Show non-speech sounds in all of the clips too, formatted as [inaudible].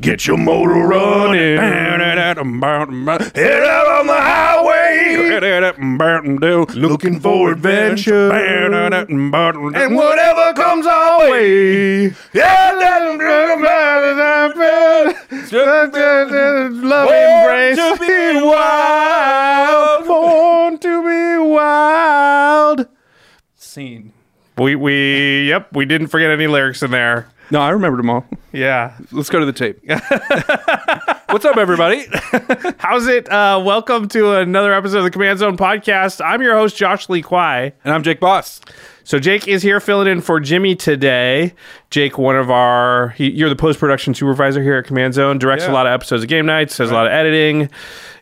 Get your motor running. Head out on the highway. Looking for adventure. And whatever comes our way. Love embrace. To be wild. Born to be wild. Scene. We we yep, we didn't forget any lyrics in there. No, I remembered them all. Yeah. Let's go to the tape. [laughs] What's up, everybody? [laughs] How's it? Uh, welcome to another episode of the Command Zone podcast. I'm your host, Josh Lee Kwai. and I'm Jake Boss. So Jake is here filling in for Jimmy today. Jake, one of our, he, you're the post production supervisor here at Command Zone. Directs Yeah. a lot of episodes of Game Nights. Does a lot of editing.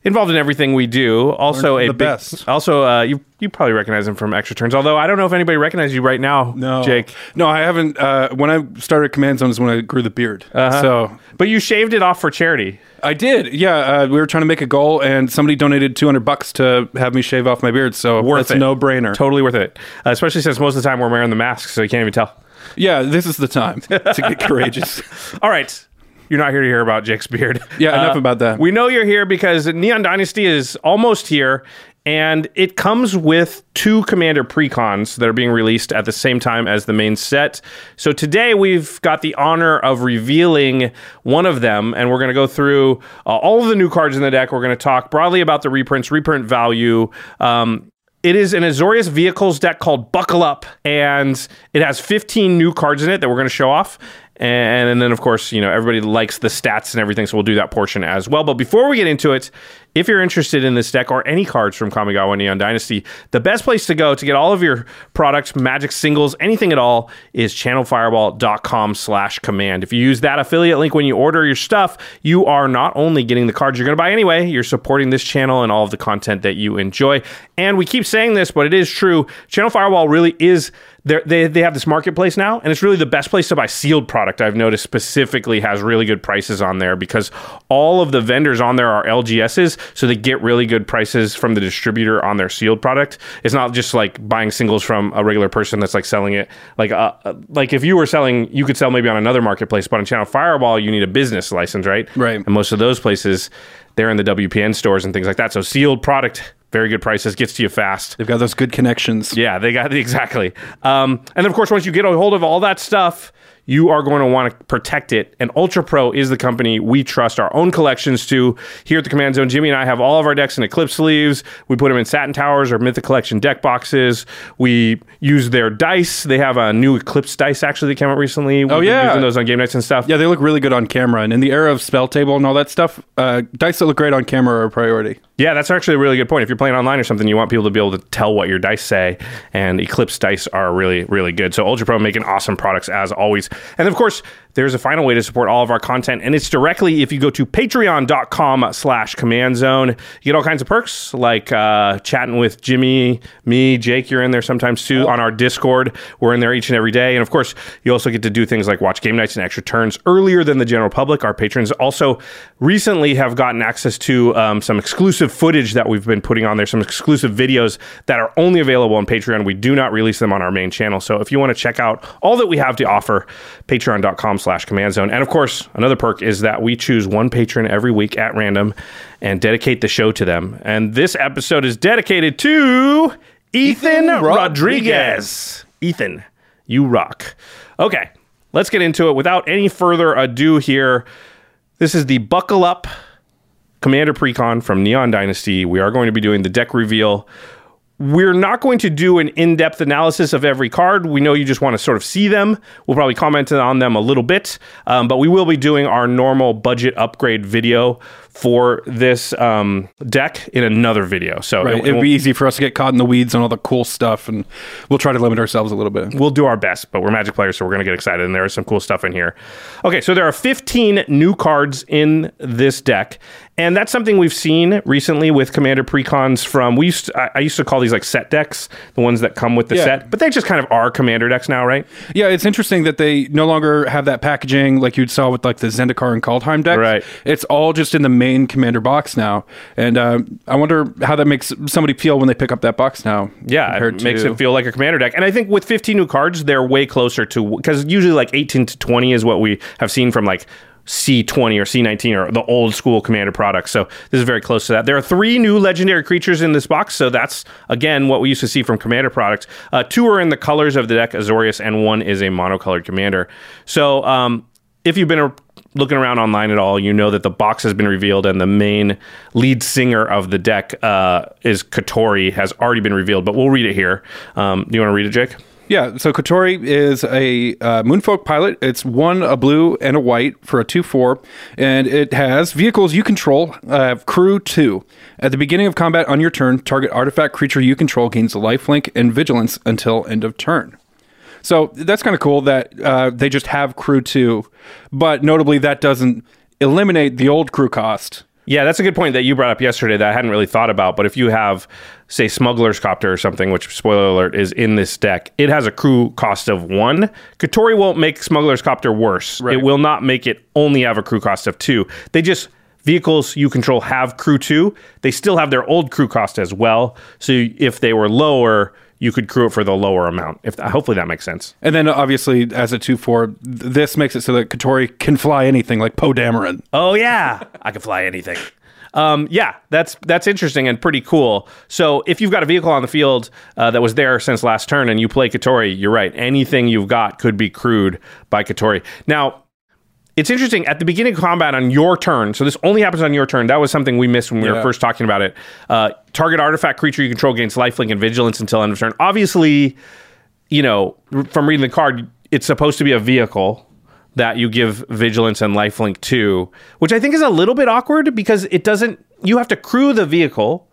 Involved in everything we do. Also a big- best. Also, uh, you you probably recognize him from Extra Turns. Although I don't know if anybody recognizes you right now, No, Jake. No, I haven't. Uh, when I started Command Zone is when I grew the beard. Uh-huh. So But you shaved it off for charity. I did. Yeah, uh, we were trying to make a goal, and somebody donated 200 bucks to have me shave off my beard. So Worth that's it. no brainer. Totally worth it. Uh, especially since most of the time we're wearing the masks, so you can't even tell. Yeah, this is the time to get [laughs] courageous. All right. You're not here to hear about Jake's beard. Yeah, enough about that. We know you're here because Neon Dynasty is almost here, and it comes with two Commander precons that are being released at the same time as the main set. So today we've got the honor of revealing one of them, and we're going to go through uh, all of the new cards in the deck. We're going to talk broadly about the reprints, reprint value. Um, it is an Azorius Vehicles deck called Buckle Up, and it has 15 new cards in it that we're going to show off. And, and then, of course, you know, everybody likes the stats and everything, so we'll do that portion as well. But before we get into it, if you're interested in this deck or any cards from Kamigawa Neon Dynasty, the best place to go to get all of your products, magic singles, anything at all, is channelfireball.com slash command. If you use that affiliate link when you order your stuff, you are not only getting the cards you're going to buy anyway, you're supporting this channel and all of the content that you enjoy. And we keep saying this, but it is true. Channel Fireball really is they they have this marketplace now, and it's really the best place to buy sealed product. I've noticed specifically has really good prices on there because all of the vendors on there are LGSs, so they get really good prices from the distributor on their sealed product. It's not just like buying singles from a regular person that's like selling it. Like uh, uh, like if you were selling, you could sell maybe on another marketplace, but on Channel Fireball, you need a business license, right? Right. And most of those places, they're in the WPN stores and things like that. So sealed product, very good prices, gets to you fast. They've got those good connections. Yeah, they got [laughs] exactly. Um, and of course, once you get a hold of all that stuff, you are going to want to protect it. And Ultra Pro is the company we trust our own collections to. Here at the Command Zone, Jimmy and I have all of our decks in Eclipse sleeves. We put them in Satin Towers or Mythic Collection deck boxes. We use their dice. They have a new Eclipse dice actually that came out recently. We've been yeah. using those on game nights and stuff. Yeah, they look really good on camera. And in the era of spell table and all that stuff, uh, dice that look great on camera are a priority. Yeah, that's actually a really good point. If you're playing online or something, you want people to be able to tell what your dice say, and Eclipse dice are really, really good. So Ultra Pro making awesome products as always. And of course, there's a final way to support all of our content, and it's directly if you go to patreon.com slash command zone. You get all kinds of perks like uh, chatting with Jimmy, me, Jake, you're in there sometimes too on our Discord. We're in there each and every day. And of course, you also get to do things like watch game nights and extra turns earlier than the general public. Our patrons also recently have gotten access to um, some exclusive footage that we've been putting on there, some exclusive videos that are only available on Patreon. We do not release them on our main channel. So if you want to check out all that we have to offer, patreon.com slash command zone. And of course, another perk is that we choose one patron every week at random and dedicate the show to them. And this episode is dedicated to Ethan, Rodriguez. Ethan, you rock. Okay, let's get into it without any further ado here. This is the Buckle Up Commander Precon from Neon Dynasty. We are going to be doing the deck reveal. We're not going to do an in depth analysis of every card. We know you just want to sort of see them. We'll probably comment on them a little bit, um, but we will be doing our normal budget upgrade video for this um, deck in another video. So Right. it- won't- be easy for us to get caught in the weeds on all the cool stuff, and we'll try to limit ourselves a little bit. we'll do our best, but we're Magic players, so we're going to get excited, and there is some cool stuff in here. Okay, so there are 15 new cards in this deck, and that's something we've seen recently with Commander Precons from, we used to, I, used to call these like set decks, the ones that come with the Yeah. set, but they just kind of are Commander decks now, right? Yeah, it's interesting that they no longer have that packaging like you'd saw with like the Zendikar and Kaldheim decks. Right. It's all just in the main commander box now, and uh, I wonder how that makes somebody feel when they pick up that box now. Yeah, it makes to- it feel like a commander deck. And I think with 15 new cards, they're way closer to because usually like 18 to 20 is what we have seen from like C20 or C19 or the old school commander products. So this is very close to that. There are three new legendary creatures in this box. So that's again what we used to see from commander products. Uh, two are in the colors of the deck, Azorius, and one is a monocolored commander. So um, if you've been a looking around online at all, you know that the box has been revealed and the main lead singer of the deck uh, is Kotori, has already been revealed, but we'll read it here. Um, do you want to read it, Jake? Yeah, so Kotori is a uh, Moonfolk pilot. It's one, a blue, and a white for a 2 4. And it has vehicles you control, uh, crew 2. At the beginning of combat on your turn, target artifact creature you control gains lifelink and vigilance until end of turn. So that's kind of cool that uh, they just have crew 2. But notably, that doesn't eliminate the old crew cost. Yeah, that's a good point that you brought up yesterday that I hadn't really thought about. But if you have, say, Smuggler's Copter or something, which, spoiler alert, is in this deck, it has a crew cost of one. Kotori won't make Smuggler's Copter worse. It will not make it only have a crew cost of two. They just, vehicles you control have crew two. They still have their old crew cost as well. So if they were lower, you could crew it for the lower amount. If Hopefully that makes sense. And then obviously, as a two four, this makes it so that Kotori can fly anything like Poe Dameron. Oh yeah, [laughs] I can fly anything. Um, yeah, that's that's interesting and pretty cool. So if you've got a vehicle on the field uh, that was there since last turn and you play Kotori, you're right. Anything you've got could be crewed by Kotori. Now, it's interesting at the beginning of combat on your turn. So this only happens on your turn. That was something we missed when we were first talking about it. Uh, target artifact creature you control gains lifelink and vigilance until end of turn. Obviously, you know, from reading the card, it's supposed to be a vehicle that you give vigilance and lifelink to, which I think is a little bit awkward because it doesn't. You have to crew the vehicle.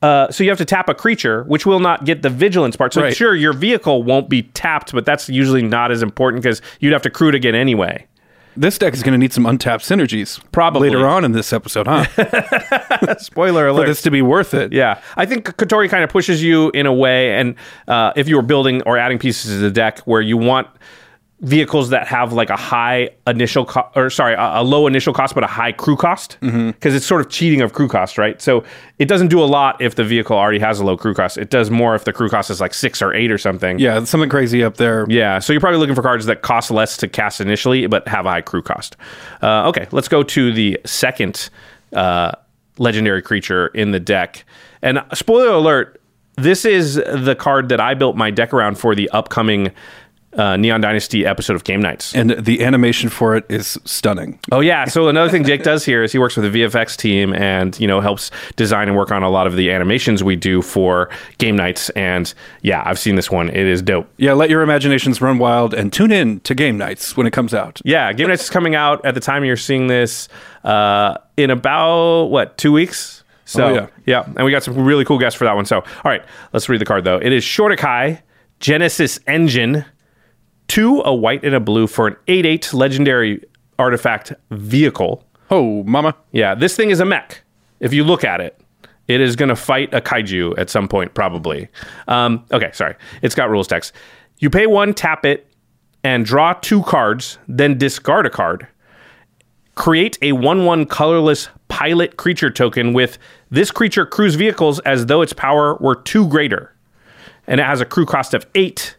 Uh, so you have to tap a creature, which will not get the vigilance part. So Right. sure, your vehicle won't be tapped, but that's usually not as important because you'd have to crew to get anyway. This deck is going to need some untapped synergies. Probably. Later on in this episode, huh? [laughs] Spoiler alert. For this to be worth it. Yeah, I think Kotori kind of pushes you in a way, and uh, if you were building or adding pieces to the deck where you want vehicles that have like a high initial co- or sorry a, a low initial cost but a high crew cost because it's sort of cheating of crew cost right so it doesn't do a lot if the vehicle already has a low crew cost it does more if the crew cost is like six or eight or something Yeah, something crazy up there. yeah, so you're probably looking for cards that cost less to cast initially, but have a high crew cost. Uh, okay, let's go to the second uh, legendary creature in the deck. And spoiler alert, this is the card that I built my deck around for the upcoming uh, Neon Dynasty episode of Game Nights. And the animation for it is stunning. Oh yeah. So another thing Jake does here is he works with the VFX team and you know helps design and work on a lot of the animations we do for game nights. And yeah, I've seen this one. It is dope. Yeah, let your imaginations run wild and tune in to game nights when it comes out. Yeah, Game Nights is coming out at the time you're seeing this uh, in about what two weeks. So Oh, yeah. and we got some really cool guests for that one. So all right, let's read the card though. It is Shorikai Genesis Engine, two, a white, and a blue for an 8 8 legendary artifact vehicle. Oh, mama. Yeah, this thing is a mech. If you look at it, it is going to fight a kaiju at some point, probably. Um, okay, sorry. It's got rules text. You pay one, tap it, and draw two cards, then discard a card. Create a 1 1 colorless pilot creature token with this creature crews vehicles as though its power were two greater. And it has a crew cost of eight.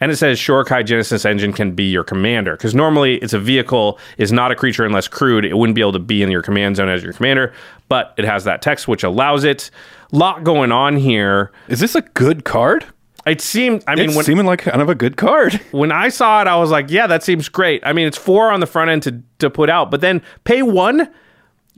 And it says Shorikai Genesis Engine can be your commander. Because normally it's a vehicle, is not a creature unless crewed. It wouldn't be able to be in your command zone as your commander. But it has that text which allows it. Lot going on here. Is this a good card? It seemed I mean It's when seeming like kind of a good card. [laughs] when I saw it, I was like, yeah, that seems great. I mean, it's four on the front end to, to put out, but then pay one,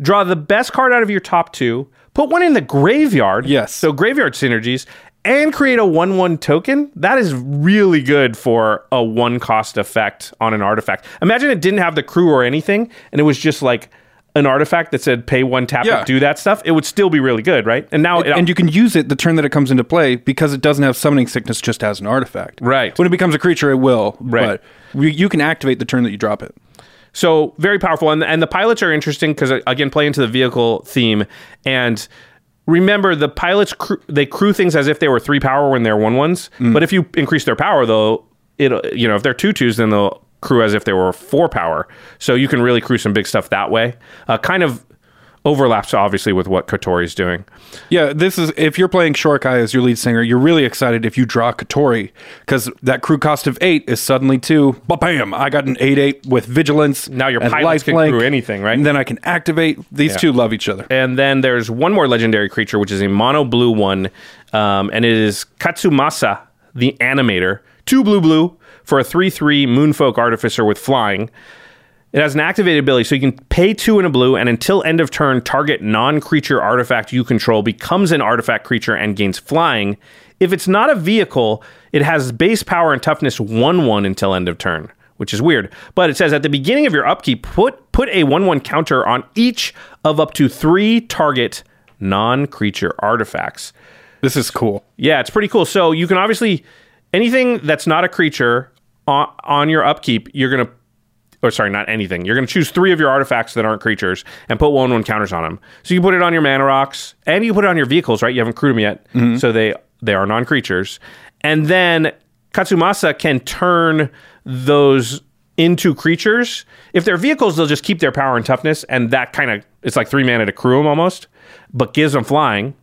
draw the best card out of your top two, put one in the graveyard. Yes. So graveyard synergies, and create a 1 1 token. That is really good for a one cost effect on an artifact. Imagine it didn't have the crew or anything, and it was just like an artifact that said pay one, tap Yeah. do that stuff. It would still be really good, right? And now, it, and you can use it the turn that it comes into play because it doesn't have summoning sickness just as an artifact. Right. When it becomes a creature, it will. Right. But you- you can activate the turn that you drop it. So very powerful, and and the pilots are interesting because uh, again, play into the vehicle theme. And remember, the pilots cr- they crew things as if they were three power when they're one ones. But if you increase their power, though, it you know if they're two twos, then they'll crew as if they were four power. So you can really crew some big stuff that way. Uh, kind of overlaps obviously with what Kotori's doing. Yeah, this is if you're playing Shorikai as your lead singer, you're really excited if you draw Kotori because that crew cost of eight is suddenly two. Bam! I got an eight eight with vigilance. Now your pilots can crew anything, right? And then I can activate. These two love each other. And then there's one more legendary creature, which is a mono blue one, um, and it is Katsumasa, the animator. Two blue blue for a 3 3 Moonfolk Artificer with flying. It has an activated ability, so you can pay two in a blue, and until end of turn, target non creature artifact you control becomes an artifact creature and gains flying. If it's not a vehicle, it has base power and toughness 1 1 until end of turn, which is weird. But it says at the beginning of your upkeep, put, put a 1 1 counter on each of up to three target non creature artifacts. This is cool. Yeah, it's pretty cool. So you can obviously anything that's not a creature on, on your upkeep, you're gonna or sorry, not anything. You're gonna choose three of your artifacts that aren't creatures and put one one counters on them. So you put it on your mana rocks and you put it on your vehicles, right? You haven't crewed them yet, so they they are non creatures. And then Katsumasa can turn those into creatures. If they're vehicles, they'll just keep their power and toughness, and that kind of it's like three mana to crew them almost, but gives them flying.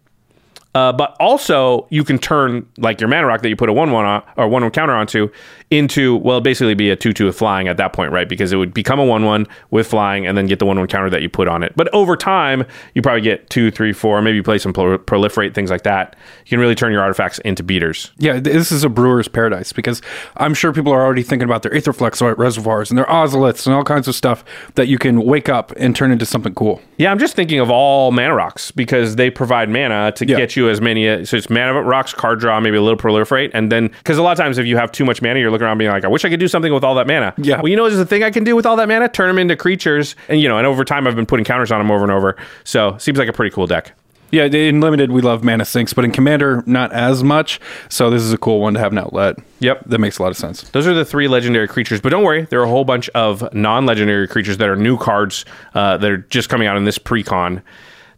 Uh, but also, you can turn like your mana rock that you put a one one on or one one counter onto into well, basically be a two two with flying at that point, right? Because it would become a one one with flying, and then get the one one counter that you put on it. But over time, you probably get two, three, four, maybe play some pro- proliferate things like that. You can really turn your artifacts into beaters. Yeah, this is a brewer's paradise because I'm sure people are already thinking about their Aetherflux reservoirs and their Ozoliths and all kinds of stuff that you can wake up and turn into something cool. Yeah, I'm just thinking of all mana rocks because they provide mana to Yeah. get you as many. So it's mana rocks, card draw, maybe a little proliferate, and then because a lot of times if you have too much mana, you're looking around being like, I wish I could do something with all that mana. Yeah. Well, you know, there's a thing I can do with all that mana: turn them into creatures, and you know, and over time I've been putting counters on them over and over. So seems like a pretty cool deck. Yeah, in limited we love mana sinks, but in commander not as much. So this is a cool one to have an outlet. Yep. that makes a lot of sense. Those are the three legendary creatures, but don't worry, there are a whole bunch of non-legendary creatures that are new cards uh, that are just coming out in this pre-con.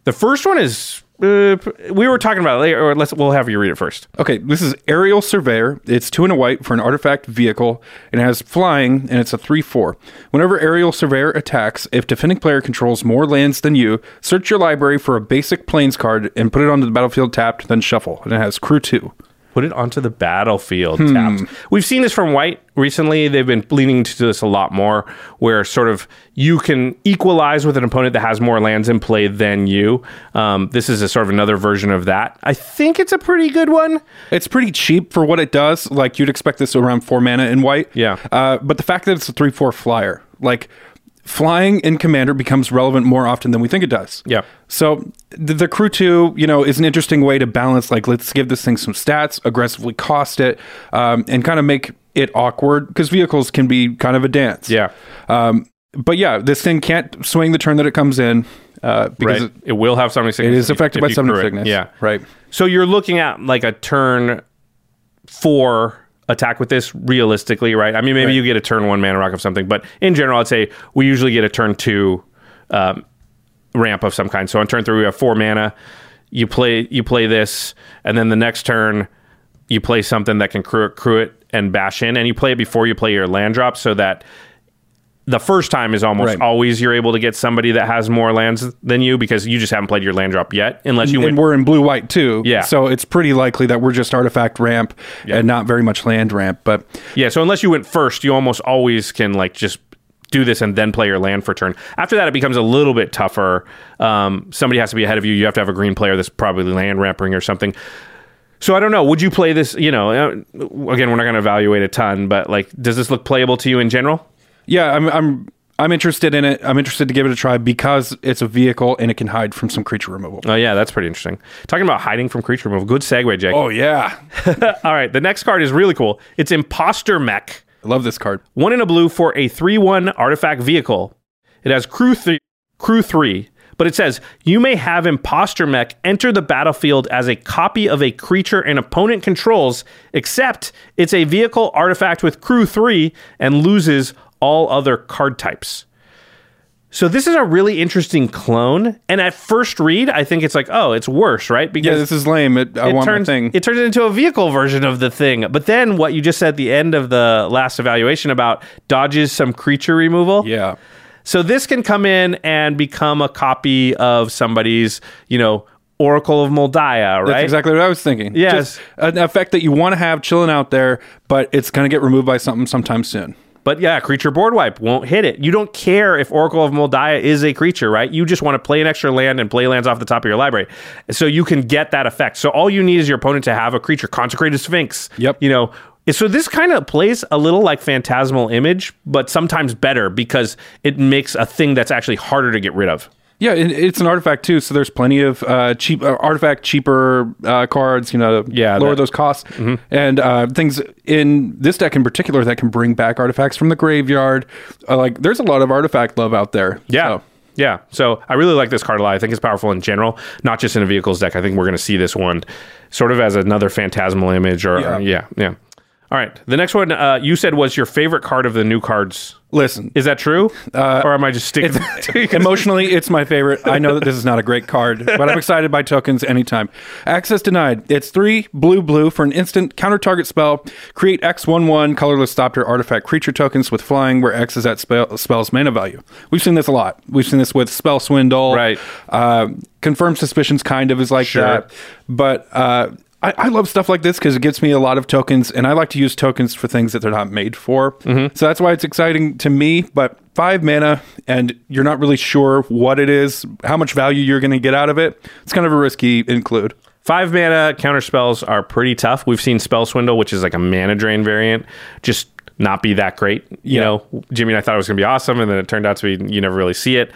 The first one is uh, we were talking about it later, or let's we'll have you read it first. Okay, this is Aerial Surveyor. It's two and a white for an artifact vehicle, and it has flying, and it's a 3 4. Whenever Aerial Surveyor attacks, if defending player controls more lands than you, search your library for a basic plains card and put it onto the battlefield tapped, then shuffle. And it has crew 2. Put it onto the battlefield Hmm. tapped. We've seen this from White recently. They've been leaning into this a lot more, where sort of you can equalize with an opponent that has more lands in play than you. Um, this is a sort of another version of that. I think it's a pretty good one. It's pretty cheap for what it does. Like, you'd expect this around 4 mana in white. Yeah. Uh, but the fact that it's a 3 4 flyer, like, flying in commander becomes relevant more often than we think it does. Yeah. So the, the crew two, you know, is an interesting way to balance. Like, let's give this thing some stats, aggressively cost it, um, and kind of make it awkward because vehicles can be kind of a dance. Yeah. Um, but yeah, this thing can't swing the turn that it comes in uh, because Right. it, It, will have summoning it sickness. is if you- affected if by you summoning sickness. Yeah. Right. So you're looking at like a turn four attack with this realistically, right? I mean, maybe Right. you get a turn one mana rock of something, but in general, I'd say we usually get a turn two um, ramp of some kind. So on turn three, we have four mana. You play you play this, and then the next turn you play something that can crew it, crew it and bash in, and you play it before you play your land drop, so that the first time is almost Right. always you're able to get somebody that has more lands than you because you just haven't played your land drop yet, unless you and win. we're in blue white too. Yeah. So it's pretty likely that we're just artifact ramp and not very much land ramp. But Yeah, so unless you went first, you almost always can like just do this and then play your land for turn. After that, it becomes a little bit tougher. Um, somebody has to be ahead of you. You have to have a green player that's probably land ramping or something. So I don't know. Would you play this? You know, uh, again, we're not going to evaluate a ton, but like, does this look playable to you in general? Yeah, I'm I'm I'm interested in it. I'm interested to give it a try because it's a vehicle and it can hide from some creature removal. Oh yeah, that's pretty interesting. Talking about hiding from creature removal, good segue, Jake. Oh yeah. [laughs] All right, the next card is really cool. It's Imposter Mech. I love this card. One in a blue for a 3 1 artifact vehicle. It has crew, crew 3, but it says you may have Imposter Mech enter the battlefield as a copy of a creature an opponent controls, except it's a vehicle artifact with crew 3 and loses all other card types. So this is a really interesting clone, and at first read, I think it's like, oh, it's worse, right? Because Yeah, this is lame. It, I it want turns my thing. it turns into a vehicle version of the thing. But then what you just said at the end of the last evaluation about dodges some creature removal. yeah. So this can come in and become a copy of somebody's, you know, Oracle of Mul Daya, right? That's exactly what I was thinking. Yes. Just an effect that you want to have chilling out there, but it's going to get removed by something sometime soon. But yeah, creature board wipe won't hit it. You don't care if Oracle of Mul Daya is a creature, right? You just want to play an extra land and play lands off the top of your library. So you can get that effect. So all you need is your opponent to have a creature, Consecrated Sphinx. Yep. You know, so this kind of plays a little like Phantasmal Image, but sometimes better because it makes a thing that's actually harder to get rid of. Yeah, it, it's an artifact too, so there's plenty of uh, cheap uh, artifact cheaper uh, cards. You know, Yeah, lower that- those costs and uh, things in this deck in particular that can bring back artifacts from the graveyard. Uh, like, there's a lot of artifact love out there. Yeah. So, Yeah. So I really like this card a lot. I think it's powerful in general, not just in a vehicles deck. I think we're going to see this one sort of as another phantasmal image or, Yeah. or- yeah. Yeah. All right. The next one uh, you said was your favorite card of the new cards. listen, Is that true? Uh, or am I just sticking [laughs] to Emotionally, it's my favorite. I know that this is not a great card, but I'm excited by tokens anytime. Access denied. It's three blue blue for an instant counter target spell. Create X one one colorless Thopter artifact creature tokens with flying, where X is that spell, spell's mana value. We've seen this a lot. We've seen this with spell swindle. Right. Uh, confirmed suspicions kind of is like Sure. that, but. I, I love stuff like this because it gets me a lot of tokens, and I like to use tokens for things that they're not made for. Mm-hmm. So that's why it's exciting to me. But five mana, and you're not really sure what it is, how much value you're going to get out of it. It's kind of a risky include. Five mana counter spells are pretty tough. We've seen Spell Swindle, which is like a mana drain variant, just not be that great. You Yeah. know, Jimmy and I thought it was going to be awesome, and then it turned out to be you never really see it.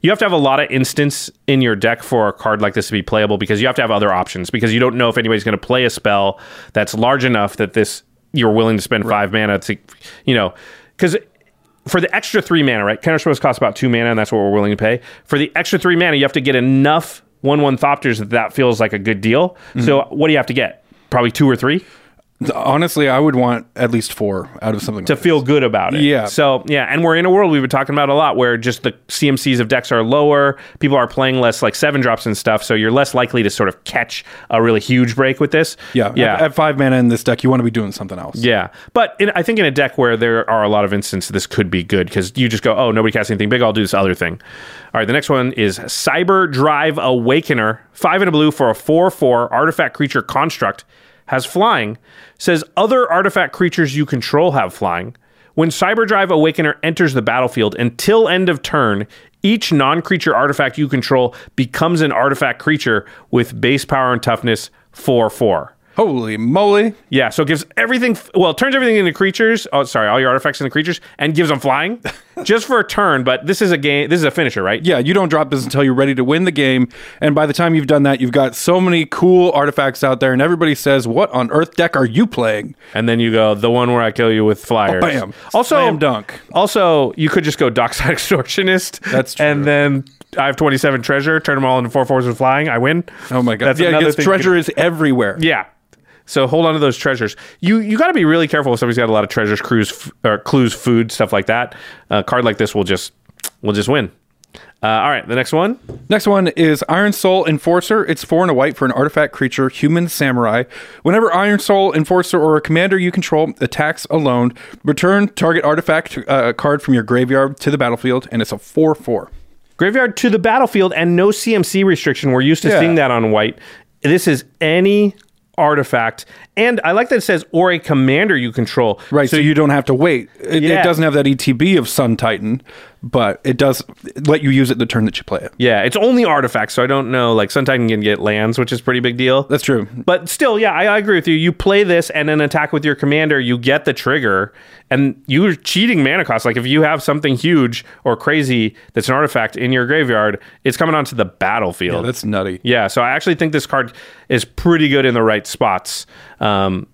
You have to have a lot of instants in your deck for a card like this to be playable because you have to have other options because you don't know if anybody's going to play a spell that's large enough that this you're willing to spend five mana to, you know, because for the extra three mana, right? Counter spells cost about two mana, and that's what we're willing to pay. For the extra three mana, you have to get enough one one Thopters that that feels like a good deal. Mm-hmm. So what do you have to get? Probably two or three Honestly, I would want at least four out of something to like feel good about it. Yeah. So yeah, and we're in a world we've been talking about a lot where just the CMCs of decks are lower. People are playing less like seven drops and stuff, so you're less likely to sort of catch a really huge break with this. Yeah, Yeah. At, at five mana in this deck, you want to be doing something else. Yeah, but in, I think in a deck where there are a lot of instances, this could be good because you just go, oh, nobody casts anything big. I'll do this other thing. All right, the next one is Cyberdrive Awakener, five and a blue for a four-four artifact creature construct, has flying. Says other artifact creatures you control have flying. When Cyberdrive Awakener enters the battlefield until end of turn, each non-creature artifact you control becomes an artifact creature with base power and toughness four-four. Holy moly! Yeah, so it gives everything. Well, it turns everything into creatures. Oh, sorry, all your artifacts into creatures, and gives them flying, [laughs] just for a turn. But this is a game. This is a finisher, right? Yeah, you don't drop this until you're ready to win the game. And by the time you've done that, you've got so many cool artifacts out there, and everybody says, "What on earth deck are you playing?" And then you go the one where I kill you with flyers. Oh, bam. Also, Slam dunk. Also, you could just go Dockside [laughs] Extortionist. That's true. And then I have 27 treasure. Turn them all into four fours with flying. I win. Oh my god! That's yeah, another treasure is everywhere. Yeah. So hold on to those treasures. You you got to be really careful if somebody's got a lot of treasures, clues, f- or clues, food, stuff like that. A card like this will just will just win. Uh, all right, the next one. Next one is Iron Soul Enforcer. It's four and a white for an artifact creature, human samurai. Whenever Iron Soul Enforcer or a commander you control attacks alone, return target artifact uh, card from your graveyard to the battlefield, and it's a 4 4. Graveyard to the battlefield and no CMC restriction. We're used to Yeah. seeing that on white. This is any artifact. And I like that it says or a commander you control. Right, so, you don't have to wait. It, Yeah. it doesn't have that ETB of Sun Titan, but it does let you use it the turn that you play it. Yeah, it's only artifacts, so I don't know. Like Sun Titan can get lands, which is a pretty big deal. That's true. But still, yeah, I, I agree with you. You play this and then attack with your commander, you get the trigger, and you're cheating mana cost. Like if you have something huge or crazy that's an artifact in your graveyard, it's coming onto the battlefield. Yeah, that's nutty. Yeah, so I actually think this card is pretty good in the right spots. Um,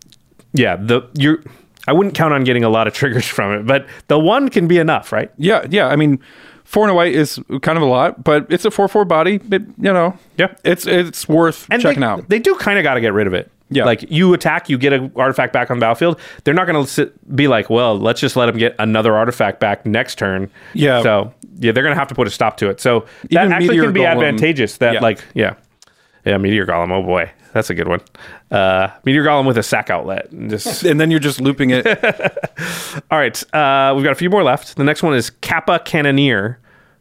yeah, the you I wouldn't count on getting a lot of triggers [laughs] from it, but the one can be enough, right? Yeah, yeah. I mean, four and a white is kind of a lot, but it's a four four body. It, you know, Yeah. it's it's worth And checking they, out. They do kind of got to get rid of it. Yeah. like you attack, you get an artifact back on the battlefield. They're not going to be like, well, let's just let them get another artifact back next turn. Yeah. So yeah, they're going to have to put a stop to it. So that Even actually Meteor can be Golem- advantageous. That Yeah. like yeah, yeah, meteor golem. Oh boy, that's a good one. Uh, meteor golem with a sack outlet. And, Just [laughs] and then you're just looping it. [laughs] All right, uh, we've got a few more left. The next one is Kappa Cannoneer,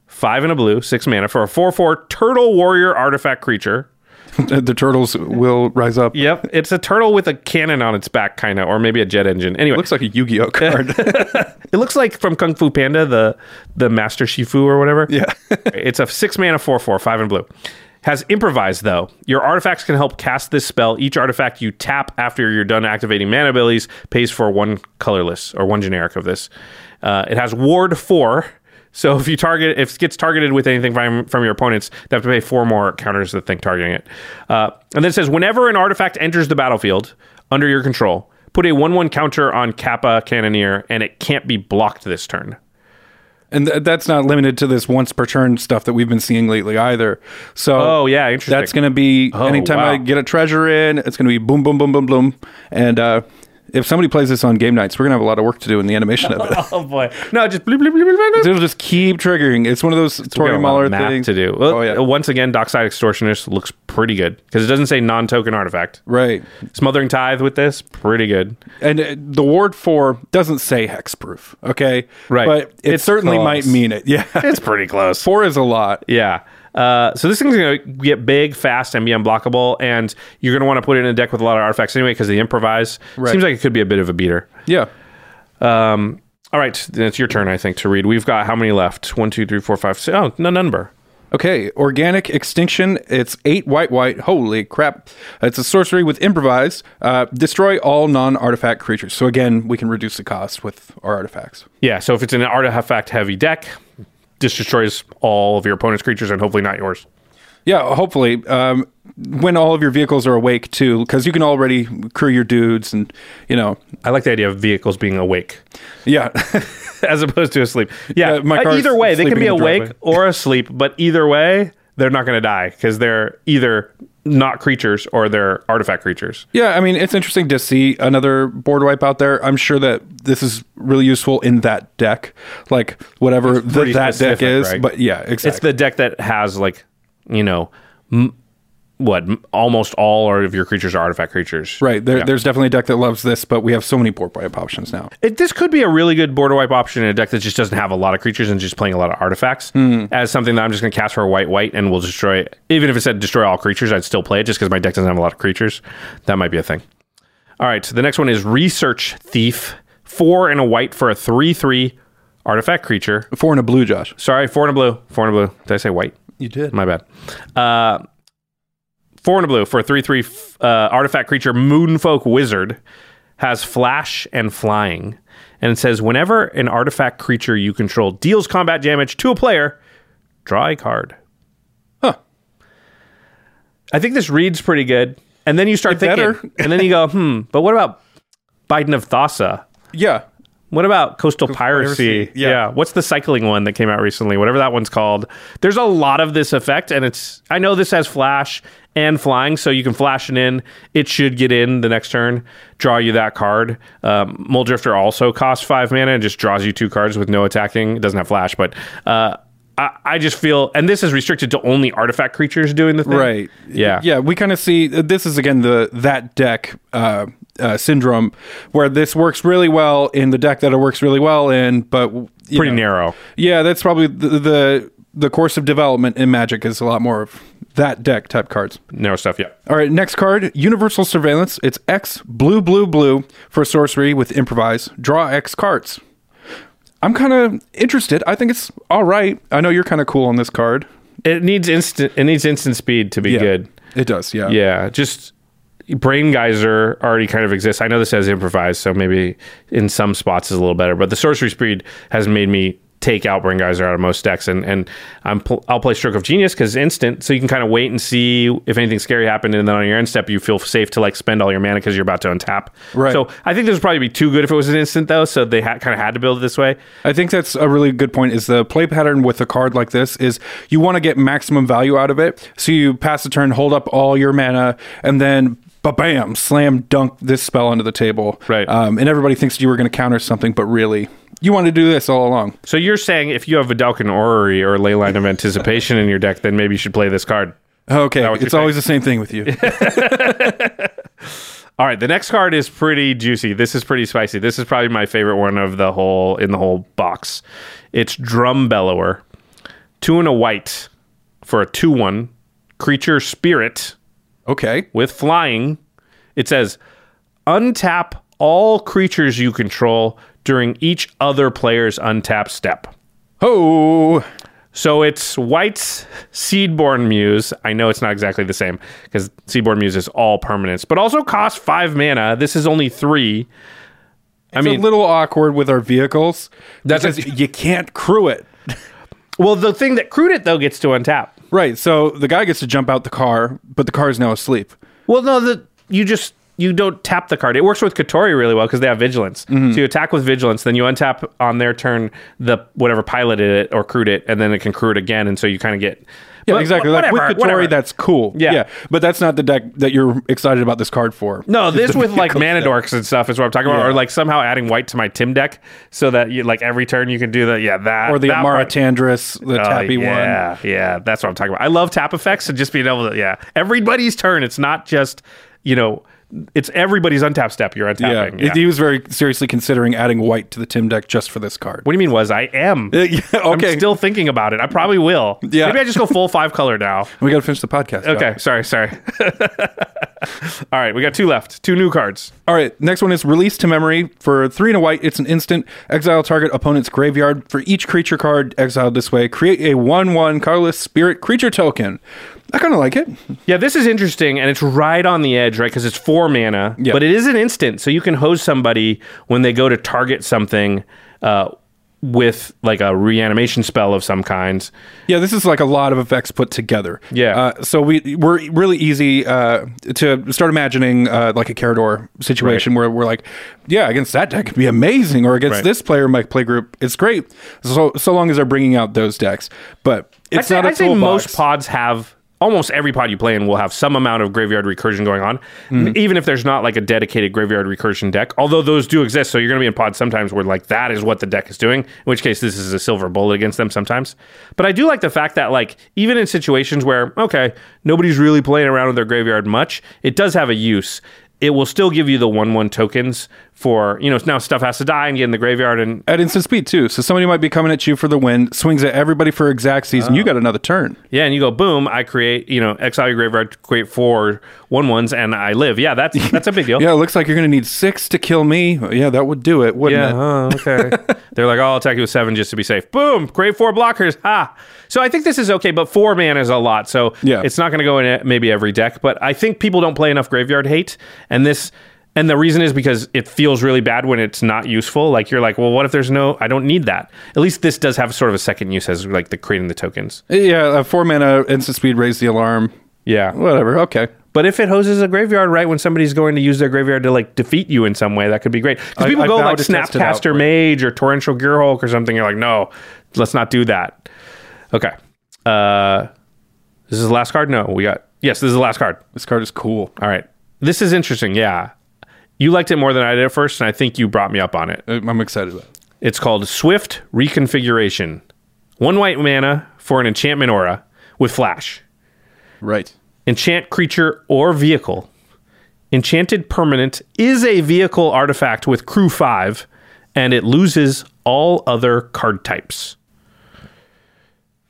five and a blue, six mana for a four-four turtle warrior artifact creature. [laughs] the turtles will rise up. Yep, it's a turtle with a cannon on its back, kind of, or maybe a jet engine. Anyway, Looks like a Yu-Gi-Oh card. it looks like from Kung Fu Panda, the the Master Shifu or whatever. Yeah. it's a six mana four four five and blue. Has improvise though. Your artifacts can help cast this spell. Each artifact you tap after you're done activating mana abilities pays for one colorless or one generic of this. Uh, it has ward four. So if you target, if it gets targeted with anything from, from your opponents, they have to pay four more counters to think targeting it. Uh, and then it says whenever an artifact enters the battlefield under your control, put a one-one counter on Kappa Cannoneer, and it can't be blocked this turn. And th- that's not limited to this once per turn stuff that we've been seeing lately either. So Oh, yeah, interesting. That's going to be Oh, anytime I get a treasure in, it's going to be boom, boom, boom, boom, boom. And uh, if somebody plays this on game nights, we're going to have a lot of work to do in the animation of it. [laughs] Oh boy, no, just bleep, bleep, bleep, bleep, bleep. It'll just keep triggering. It's one of those Tori Muller things to do. Well, oh yeah, Once again, Dockside Extortionist looks pretty good because it doesn't say non-token artifact. right. Smothering Tithe with this, pretty good. And uh, the ward four doesn't say hexproof, okay? Right. But it It's certainly close. might mean it. [laughs] Yeah. It's pretty close. four is a lot. Yeah. Uh, so this thing's going to get big, fast, and be unblockable, and you're going to want to put it in a deck with a lot of artifacts anyway because the improvise Right. seems like it could be a bit of a beater. Yeah. Um, all right, then it's your turn, I think, to read. We've got how many left? One, two, three, four, five, six. Oh, no number. Okay, organic extinction. It's eight white, white. Holy crap! It's a sorcery with improvise. Uh, destroy all non-artifact creatures. So again, we can reduce the cost with our artifacts. Yeah, so if it's an artifact heavy deck, this destroys all of your opponent's creatures and hopefully not yours. Yeah, hopefully, um, when all of your vehicles are awake too, because you can already crew your dudes, and you know, I like the idea of vehicles being awake. Yeah, [laughs] as opposed to asleep. Yeah, my uh, either way, they can be awake or asleep, but either way, they're not going to die because they're either not creatures or they're artifact creatures. yeah. I mean, it's interesting to see another board wipe out there. I'm sure that this is really useful in that deck, like whatever th- pretty that deck is. right? But yeah, exactly. It's the deck that has like, you know, m- what almost all of your creatures are artifact creatures. Right. There, Yeah. There's definitely a deck that loves this, but we have so many board wipe options now. It, this could be a really good border wipe option in a deck that just doesn't have a lot of creatures and just playing a lot of artifacts. Hmm. As something that I'm just going to cast for a white white and will destroy. Even if it said destroy all creatures, I'd still play it just because my deck doesn't have a lot of creatures. That might be a thing. All right, so the next one is Research Thief, four and a white for a three three artifact creature. Four and a blue, Josh. Sorry, four and a blue. Four and a blue. Did I say white? You did. My bad. Uh, four and a blue for a 3 3 uh, artifact creature, Moonfolk Wizard, has flash and flying. And it says whenever an artifact creature you control deals combat damage to a player, draw a card. Huh. I think this reads pretty good. And then you start It thinking, and then you go, hmm, but what about Bident of Thassa? [laughs] Yeah. What about Coastal Piracy? Piracy, yeah. What's the cycling one that came out recently? Whatever that one's called. There's a lot of this effect, and it's. I know this has flash and flying, so you can flash it in. It should get in the next turn, draw you that card. Um, Mulldrifter also costs five mana and just draws you two cards with no attacking. It doesn't have flash, but. Uh, I, I just feel, and this is restricted to only artifact creatures doing the thing. Right. Yeah. Yeah. We kind of see this is again the that deck uh, uh, syndrome where this works really well in the deck that it works really well in, but Pretty know, narrow. Yeah, that's probably the, the the course of development in Magic is a lot more of that deck type cards. Narrow stuff, yeah. All right, next card, Universal Surveillance. It's X blue blue blue for sorcery with improvise. Draw X cards. I'm kind of interested. I think it's all right. I know you're kind of cool on this card. It needs instant. It needs instant speed to be Yeah, good. It does. Yeah. Yeah, just Brain Geyser already kind of exists. I know this has improvised, so maybe in some spots is a little better. But the sorcery speed has made me take out Brain Geyser out of most decks, and and I'm pl- I'll play Stroke of Genius because instant, so you can kind of wait and see if anything scary happened, and then on your end step you feel safe to like spend all your mana because you're about to untap. Right. So I think this would probably be too good if it was an instant though. So they ha- kind of had to build it this way. I think that's a really good point. Is the play pattern with a card like this is you want to get maximum value out of it. So you pass the turn, hold up all your mana, and then bam, slam dunk this spell onto the table. Right. Um, and everybody thinks you were going to counter something, but really you want to do this all along. So you're saying if you have Vedalken Orrery or Leyline of Anticipation in your deck, then maybe you should play this card. Okay, it's always the same thing with you. [laughs] [laughs] All right, the next card is pretty juicy. This is pretty spicy. This is probably my favorite one of the whole in the whole box. It's Drum Bellower, two and a white for a two-one creature spirit okay. with flying. It says untap all creatures you control during each other player's untap step. Oh, So it's White's Seedborn Muse. I know it's not exactly the same because Seedborn Muse is all permanents, but also costs five mana. This is only three. I it's mean, a little awkward with our vehicles. That's because a- you can't crew it. Well, the thing that crewed it though gets to untap. Right. So the guy gets to jump out the car, but the car is now asleep. Well, no, the you just you don't tap the card. It works with Kotori really well because they have vigilance. Mm-hmm. So you attack with vigilance, then you untap on their turn the whatever piloted it or crewed it, and then it can crew it again, and so you kind of get Yeah, But exactly. wh- Like with whatever, Kotori, whatever. that's cool. Yeah. yeah. But that's not the deck that you're excited about this card for. No, this with like [laughs] vehicle mana deck. dorks and stuff is what I'm talking about, Yeah. or like somehow adding white to my Tim deck so that you like every turn you can do that. Yeah, that Or the that Amara Tandris, the Oh, tappy one. yeah, yeah, that's what I'm talking about. I love tap effects and just being able to, yeah, everybody's turn. It's not just you know, it's everybody's untap step. You're Yeah. untapping. Yeah. He was very seriously considering adding white to the Tim deck just for this card. What do you mean? Was I am? [laughs] yeah, okay. I'm still thinking about it. I probably will. Yeah. Maybe I just go full five color now. [laughs] we got to finish the podcast. Okay, Josh. sorry, sorry. [laughs] All right, we got two left. Two new cards. All right. Next one is Release to Memory. For three and a white, it's an instant. Exile target opponent's graveyard. For each creature card exiled this way, create a 1 1 colorless spirit creature token. I kind of like it. Yeah, this is interesting, and it's right on the edge, right? Because it's four mana, Yeah. but it is an instant, so you can hose somebody when they go to target something uh, with like a reanimation spell of some kind. Yeah, this is like a lot of effects put together. Yeah. Uh, so we we're really easy uh, to start imagining uh, like a Karador situation where we're like, yeah, against that deck could be amazing, or against Right. this player my play group, it's great. So so long as they're bringing out those decks, but it's I'd say, not a I'd say most pods have. Almost every pod you play in will have some amount of graveyard recursion going on, Mm-hmm. even if there's not like a dedicated graveyard recursion deck. Although those do exist, so you're going to be in pods sometimes where like that is what the deck is doing. In which case, this is a silver bullet against them sometimes. But I do like the fact that like even in situations where okay nobody's really playing around with their graveyard much, it does have a use. It will still give you the one one tokens for you know now stuff has to die and get in the graveyard and at instant speed too. So somebody might be coming at you for the win, swings at everybody for exact season. Oh. You got another turn. Yeah, and you go boom. I create, you know, exile your graveyard, create four one ones, and I live. Yeah, that's [laughs] that's a big deal. Yeah, it looks like you're going to need six to kill me. Yeah, that would do it, wouldn't Yeah. it? Oh, okay. [laughs] They're like, oh, I'll attack you with seven just to be safe. Boom. Create four blockers. Ha. So I think this is okay, but four man is a lot. So Yeah. it's not going to go in maybe every deck. But I think people don't play enough graveyard hate, and this. And the reason is because it feels really bad when it's not useful. Like you're like, well, what if there's no? I don't need that. At least this does have sort of a second use as like the creating the tokens. Yeah, a four mana instant speed, raise the alarm. Yeah. Whatever. Okay. But if it hoses a graveyard right when somebody's going to use their graveyard to like defeat you in some way, that could be great. Because people I go vow like it out, Snapcaster Mage or Torrential Gearhulk or something. You're like, no, let's not do that. Okay. Uh, this is the last card. No, we got yes. This is the last card. This card is cool. All right. This is interesting. Yeah. You liked it more than I did at first, and I think you brought me up on it. I'm excited about it. It's called Swift Reconfiguration. One white mana for an enchantment aura with flash. Right. Enchant creature or vehicle. Enchanted permanent is a vehicle artifact with crew 5, and it loses all other card types.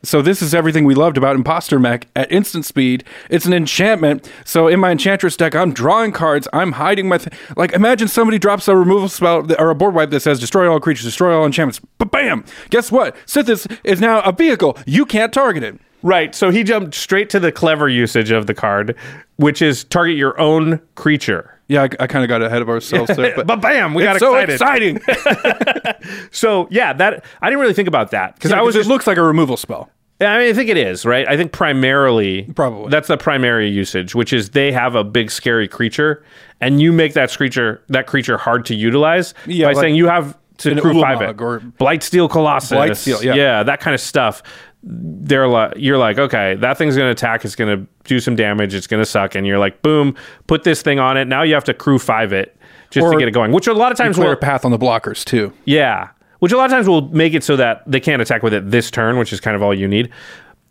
So this is everything we loved about Imposter Mech at instant speed. It's an enchantment. So in my Enchantress deck, I'm drawing cards. I'm hiding my th- like. Imagine somebody drops a removal spell or a board wipe that says "Destroy all creatures, destroy all enchantments." But bam! Guess what? Sythis is now a vehicle. You can't target it. Right. So he jumped straight to the clever usage of the card, which is target your own creature. Yeah, I, I kind of got ahead of ourselves there, [laughs] but, But bam, we got so excited. exciting. [laughs] [laughs] So yeah, that I didn't really think about that because I was it looks like a removal spell. I mean, I think it is, right? I think primarily, Probably. that's the primary usage, which is they have a big scary creature, and you make that creature that creature hard to utilize Yeah, by like saying you have to crew five it, or- Blightsteel Colossus, Blightsteel, yeah. that kind of stuff. They're like, you're like, okay, that thing's going to attack. It's going to do some damage. It's going to suck, and you're like, boom, put this thing on it. Now you have to crew five it just to get it going, which a lot of times Clear will a path on the blockers too. yeah. Which a lot of times will make it so that they can't attack with it this turn, which is kind of all you need.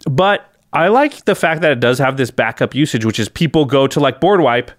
But I like the fact that it does have this backup usage, which is people go to like board wipe.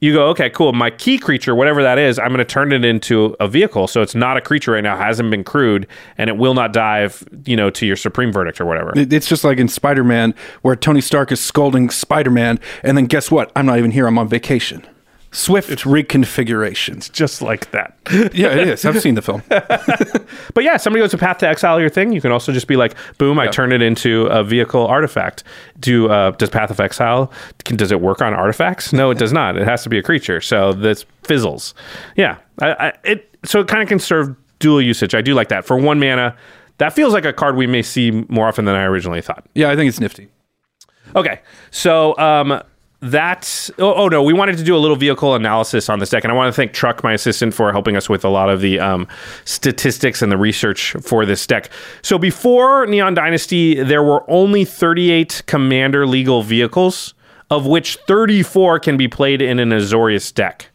You go, okay, cool. My key creature, whatever that is, I'm going to turn it into a vehicle. So it's not a creature right now, hasn't been crewed, and it will not dive, you know, to your supreme verdict or whatever. It's just like in Spider Man, where Tony Stark is scolding Spider Man, and then guess what? I'm not even here. I'm on vacation. Swift it's reconfigurations. Just like that. [laughs] Yeah, it is. I've seen the film. [laughs] But yeah, somebody goes to Path to Exile your thing. You can also just be like, boom, I turn it into a vehicle artifact. Do uh, does Path of Exile can, does it work on artifacts? No, it does not. It has to be a creature. So this fizzles. Yeah, I, I, it so it kind of can serve dual usage. I do like that for one mana. That feels like a card we may see more often than I originally thought. Yeah, I think it's nifty. Okay, so um, that's oh, oh no, we wanted to do a little vehicle analysis on this deck, and I want to thank Truck, my assistant, for helping us with a lot of the um, statistics and the research for this deck. So before Neon Dynasty, there were only 38 Commander legal vehicles, of which 34 can be played in an Azorius deck.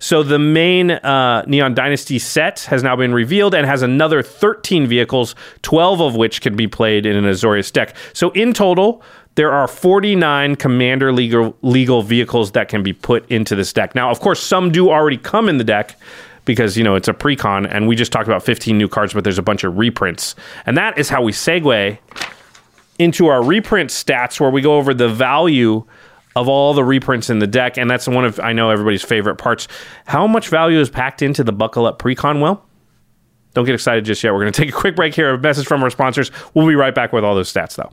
So the main uh, Neon Dynasty set has now been revealed and has another 13 vehicles, 12 of which can be played in an Azorius deck. So in total, there are 49 Commander legal legal vehicles that can be put into this deck. Now, of course, some do already come in the deck because you know it's a precon, and we just talked about 15 new cards, but there's a bunch of reprints, and that is how we segue into our reprint stats where we go over the value of all the reprints in the deck and that's one of i know everybody's favorite parts. How much value is packed into the buckle up precon? Well don't get excited just yet. We're going to take a quick break here. A message from our sponsors. We'll be right back with all those stats though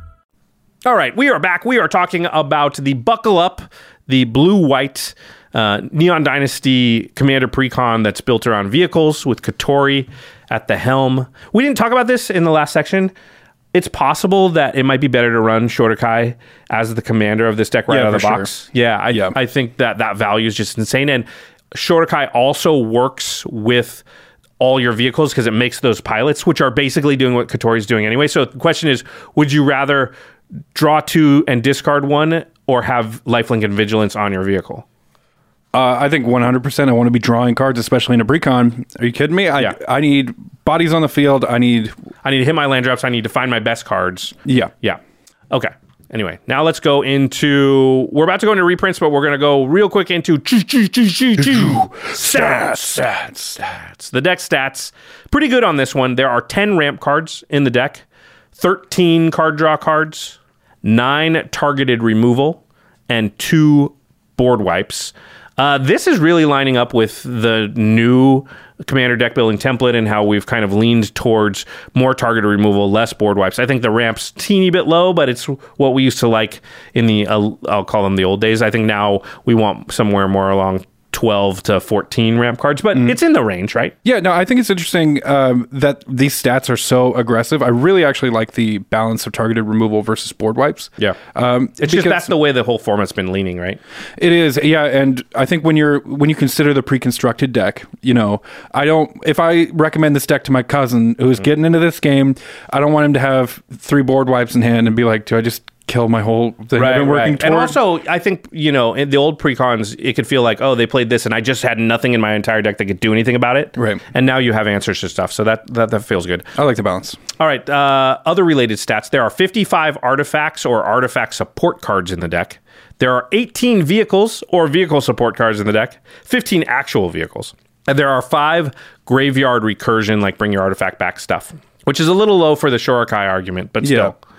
All right, we are back. We are talking about the Buckle Up, the blue white uh, Neon Dynasty Commander Precon that's built around vehicles with Kotori at the helm. We didn't talk about this in the last section. It's possible that it might be better to run Shorikai as the commander of this deck right Yeah, out of the box. Yeah, I, Yeah. I think that that value is just insane. And Shorikai also works with all your vehicles because it makes those pilots, which are basically doing what Kotori's doing anyway. So the question is, would you rather draw two and discard one or have lifelink and vigilance on your vehicle? Uh, I think 100%. I want to be drawing cards, especially in a precon. Are you kidding me? I, Yeah. I need bodies on the field. I need, I need to hit my land drops. I need to find my best cards. yeah. Yeah. Okay. Anyway, now let's go into. We're about to go into reprints, but we're going to go real quick into stats, stats, stats. The deck stats. Pretty good on this one. There are 10 ramp cards in the deck, 13 card draw cards, nine targeted removal, and two board wipes. Uh, this is really lining up with the new commander deck building template and how we've kind of leaned towards more targeted removal, less board wipes. I think the ramp's teeny bit low, but it's what we used to like in the uh, I'll call them the old days. I think now we want somewhere more along 12 to 14 ramp cards, but it's in the range, right? Yeah, no, I think it's interesting um, that these stats are so aggressive. I really actually like the balance of targeted removal versus board wipes. Yeah. Um, it's just that's the way the whole format's been leaning, right? It is, yeah, and I think when you're when you consider the pre-constructed deck, you know, I don't. If I recommend this deck to my cousin who's getting into this game, I don't want him to have three board wipes in hand and be like, "Do I just kill my whole thing I've been working toward, And also, I think you know, in the old precons, it could feel like, oh, they played this, and I just had nothing in my entire deck that could do anything about it. Right. And now you have answers to stuff, so that that, that feels good. I like the balance. All right. Uh, other related stats: there are 55 artifacts or artifact support cards in the deck. There are 18 vehicles or vehicle support cards in the deck. 15 actual vehicles. And there are five graveyard recursion, like bring your artifact back stuff, which is a little low for the Shorikai argument, but still. Yeah.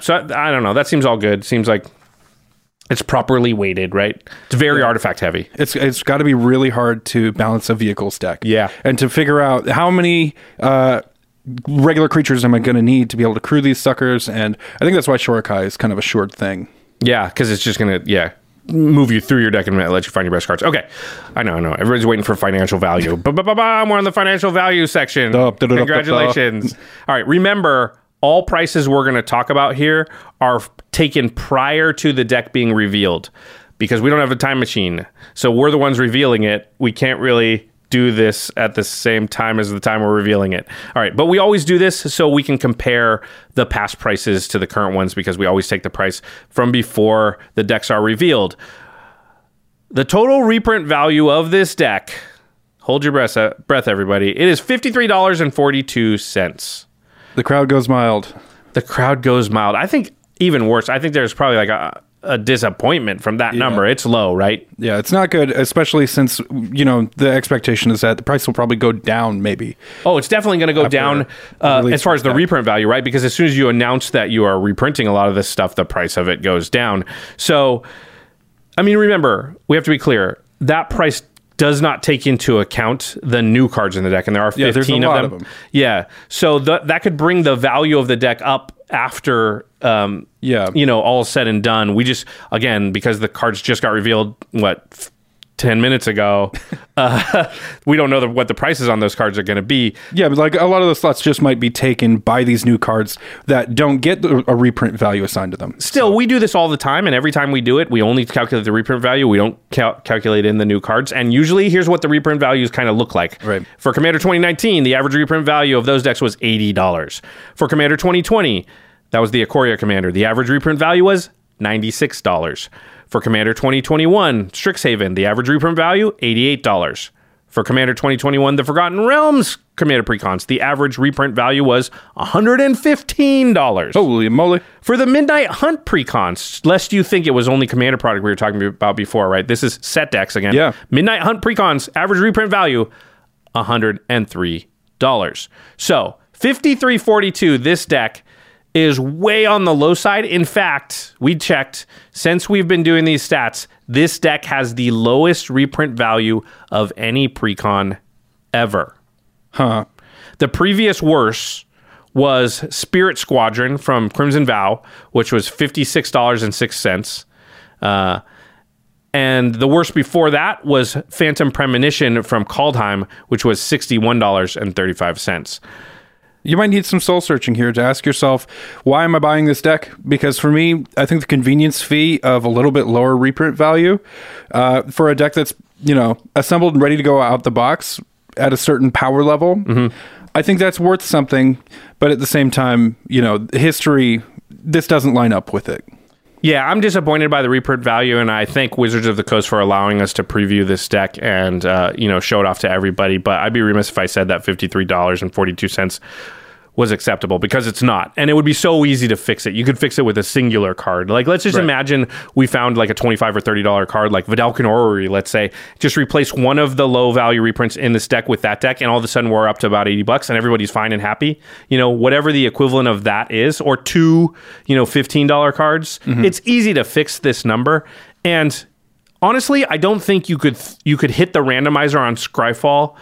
So I, I don't know. That seems all good. Seems like it's properly weighted, right? It's very artifact heavy. It's it's got to be really hard to balance a vehicle stack. Yeah. and to figure out how many. Uh, Regular creatures am I going to need to be able to crew these suckers, and I think that's why Shorikai is kind of a short thing. Yeah, because it's just gonna yeah move you through your deck and let you find your best cards. Okay, I know, I know. Everybody's waiting for financial value. [laughs] But we're on the financial value section. Duh, duh, duh. Congratulations! All right, remember all prices we're going to talk about here are taken prior to the deck being revealed because we don't have a time machine. So we're the ones revealing it. We can't really do this at the same time as the time we're revealing it. All right, but we always do this so we can compare the past prices to the current ones because we always take the price from before the decks are revealed. The total reprint value of this deck, hold your breath, uh, breath everybody, it is $53.42. The crowd goes mild. The crowd goes mild. I think even worse. I think there's probably like a, a disappointment from that number. It's low, right? Yeah, it's not good, especially since you know the expectation is that the price will probably go down. Maybe. Oh, it's definitely going to go down uh, as far as the reprint value, right? Because as soon as you announce that you are reprinting a lot of this stuff, the price of it goes down. So, I mean, remember, we have to be clear that price does not take into account the new cards in the deck, and there are Yeah, 15 there's a of, lot them. of them. Yeah, so th- that could bring the value of the deck up after. Um, Yeah. you know, all said and done. We just again because the cards just got revealed. What? F- 10 minutes ago. Uh, [laughs] we don't know the, what the prices on those cards are going to be. Yeah, but like a lot of those slots just might be taken by these new cards that don't get the- a reprint value assigned to them. Still, we do this all the time, and every time we do it, we only calculate the reprint value. We don't cal- calculate in the new cards. And usually, here's what the reprint values kind of look like. Right. For Commander 2019, the average reprint value of those decks was $80. For Commander 2020, that was the Ikoria Commander. The average reprint value was $96. For Commander 2021, Strixhaven, the average reprint value, $88. For Commander 2021, the Forgotten Realms Commander Precons, the average reprint value was $115. Holy moly. For the Midnight Hunt precons, lest you think it was only Commander product we were talking about before, right? This is set decks again. Yeah. Midnight Hunt precons, average reprint value, $103. So 5342, this deck is way on the low side. In fact, we checked since we've been doing these stats, this deck has the lowest reprint value of any precon ever. Huh. The previous worst was Spirit Squadron from Crimson Vow, which was $56.06. Uh, and the worst before that was Phantom Premonition from Kaldheim, which was $61.35. You might need some soul searching here to ask yourself, why am I buying this deck? Because for me, I think the convenience fee of a little bit lower reprint value uh, for a deck that's you know assembled and ready to go out the box at a certain power level, I think that's worth something. But at the same time, you know, history this doesn't line up with it. Yeah, I'm disappointed by the reprint value, and I thank Wizards of the Coast for allowing us to preview this deck and uh, you know show it off to everybody. But I'd be remiss if I said that fifty three dollars and forty two cents was acceptable because it's not, and it would be so easy to fix it. You could fix it with a singular card. Like let's just Right. imagine we found like a twenty five or thirty dollar card, like Vedalken Orrery, let's say, just replace one of the low value reprints in this deck with that deck, and all of a sudden we're up to about eighty bucks, and everybody's fine and happy. You know, whatever the equivalent of that is, or two, you know, fifteen dollar cards. It's easy to fix this number, and honestly, I don't think you could you could hit the randomizer on Scryfall.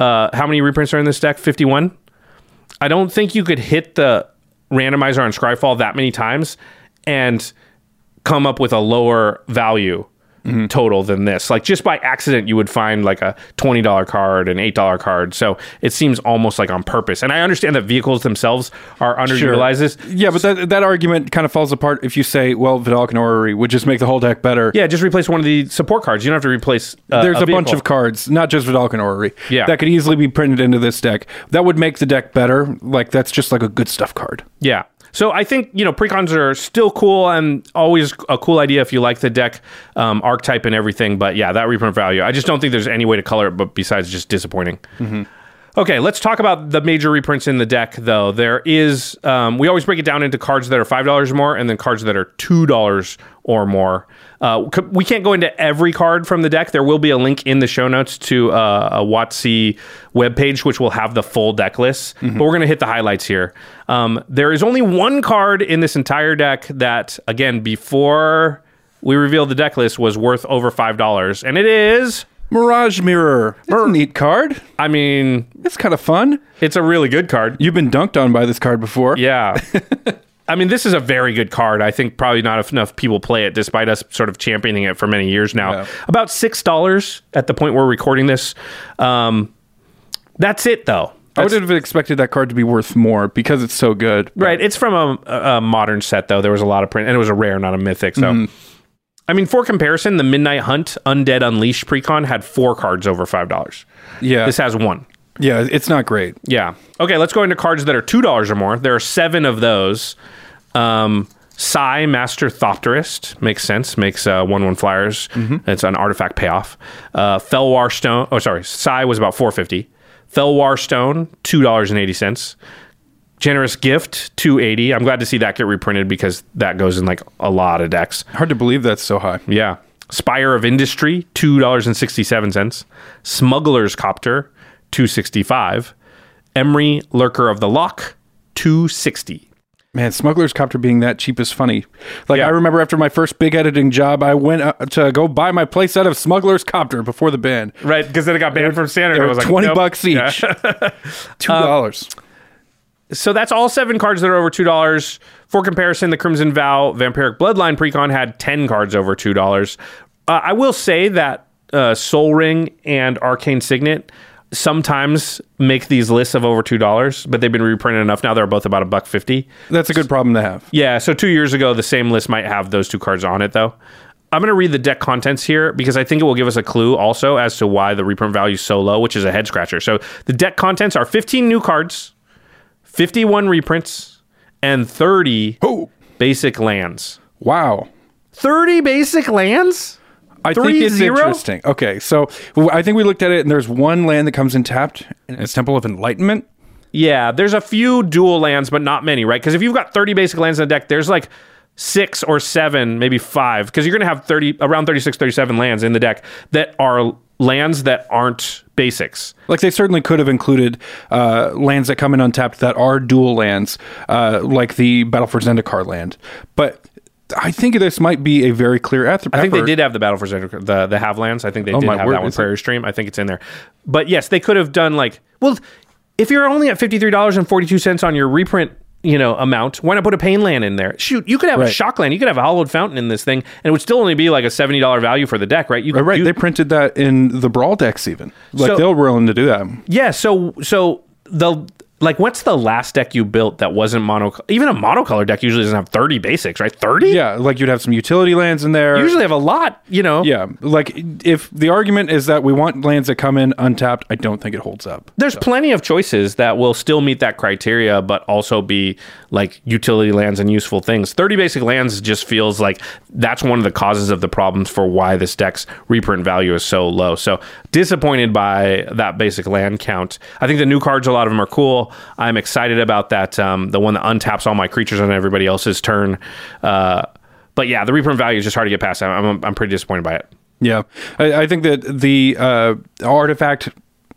Uh, how many reprints are in this deck? Fifty one. I don't think you could hit the randomizer on Scryfall that many times and come up with a lower value total than this. Like just by accident, you would find like a twenty dollar card, an eight dollar card. So it seems almost like on purpose. And I understand that vehicles themselves are underutilized. Yeah, but that that argument kind of falls apart if you say, well, Vedalken Orrery would just make the whole deck better. Yeah, just replace one of the support cards. You don't have to replace. Uh, There's a, bunch of cards, not just Vedalken Orrery, Yeah. that could easily be printed into this deck. That would make the deck better. Like that's just like a good stuff card. Yeah. So I think you know precons are still cool and always a cool idea if you like the deck um, archetype and everything. But yeah, that reprint value, I just don't think there's any way to color it, but besides just disappointing. Okay, let's talk about the major reprints in the deck, though. There is, um, we always break it down into cards that are $5 or more and then cards that are $2 or more. Uh, we can't go into every card from the deck. There will be a link in the show notes to uh, a WotC webpage, which will have the full deck list. But we're going to hit the highlights here. Um, there is only one card in this entire deck that, again, before we revealed the deck list, was worth over $5. And it is, Mirage Mirror. That's a neat card. I mean, It's kind of fun. it's a really good card. You've been dunked on by this card before. Yeah. [laughs] I mean, this is a very good card. I think probably not enough people play it, despite us sort of championing it for many years now. Yeah. About six dollars at the point we're recording this. Um, that's it, though. I would That's- have expected that card to be worth more because it's so good. right. It's from a, a, modern set, though. There was a lot of print, and it was a rare, not a mythic. So, Mm-hmm. I mean, for comparison, the Midnight Hunt Undead Unleashed precon had four cards over five dollars. Yeah. This has one. yeah, it's not great. Yeah. Okay, let's go into cards that are two dollars or more. There are seven of those. Um, Sai Master Thopterist makes sense. Makes uh, one one flyers. It's an artifact payoff. Uh, Felwar Stone. Oh, sorry. Sai was about four fifty. Felwar Stone two dollars and eighty cents. Generous Gift two eighty. I'm glad to see that get reprinted because that goes in like a lot of decks. Hard to believe that's so high. Yeah. Spire of Industry, two dollars and sixty seven cents. Smuggler's Copter, two sixty five. Emry Lurker of the Loch, two sixty. Man, Smuggler's Copter being that cheap is funny. Like Yeah. I remember after my first big editing job, I went uh, to go buy my playset of Smuggler's Copter before the ban. Right, because then it got banned from standard. They I was like twenty nope. bucks Yeah. each. [laughs] Two dollars. So that's all seven cards that are over two dollars. For comparison, the Crimson Vow Vampiric Bloodline Precon had ten cards over two dollars. Uh, I will say that uh, Soul Ring and Arcane Signet sometimes make these lists of over two dollars, but they've been reprinted enough now. They're both about a buck fifty. That's a good problem to have. Yeah, so two years ago, the same list might have those two cards on it, though. I'm going to read the deck contents here because I think it will give us a clue also as to why the reprint value is so low, which is a head scratcher. So the deck contents are 15 new cards, 51 reprints, and 30 Oh, basic lands. wow. 30 basic lands? I Three think it's zero? interesting. Okay, so I think we looked at it, and there's one land that comes in tapped, and it's Temple of Enlightenment. Yeah, there's a few dual lands, but not many, right? Because if you've got 30 basic lands in the deck, there's like six or seven, maybe five, because you're going to have 30, around 36, 37 lands in the deck that are lands that aren't basics. Like they certainly could have included uh, lands that come in untapped that are dual lands, uh, like the Battle for Zendikar land. But I think this might be a very clear eth- I think they did have the Battle for Zendikar, the the have lands. I think they Oh did have word, that one is it? Stream. I think it's in there. But yes, they could have done like well, if you're only at fifty three dollars and forty two cents on your reprint, you know, amount, why not put a pain land in there? Shoot, you could have a shock land, you could have a hallowed fountain in this thing, and it would still only be like a seventy dollar value for the deck, right? You Right, right. you- they printed that in the Brawl decks, even. Like So- they were willing to do that. yeah. So so the like, what's the last deck you built that wasn't mono? Even a monocolor deck usually doesn't have thirty basics, right? Thirty. Yeah, like you'd have some utility lands in there. You usually have a lot, you know. yeah, like if the argument is that we want lands that come in untapped, I don't think it holds up. There's plenty of choices that will still meet that criteria, but also be like utility lands and useful things. 30 basic lands just feels like that's one of the causes of the problems for why this deck's reprint value is so low. So disappointed by that basic land count. I think the new cards, a lot of them are cool. I'm excited about that. Um, the one that untaps all my creatures on everybody else's turn. Uh, but yeah, the reprint value is just hard to get past. I'm, I'm, I'm pretty disappointed by it. Yeah, I, I think that the uh, artifact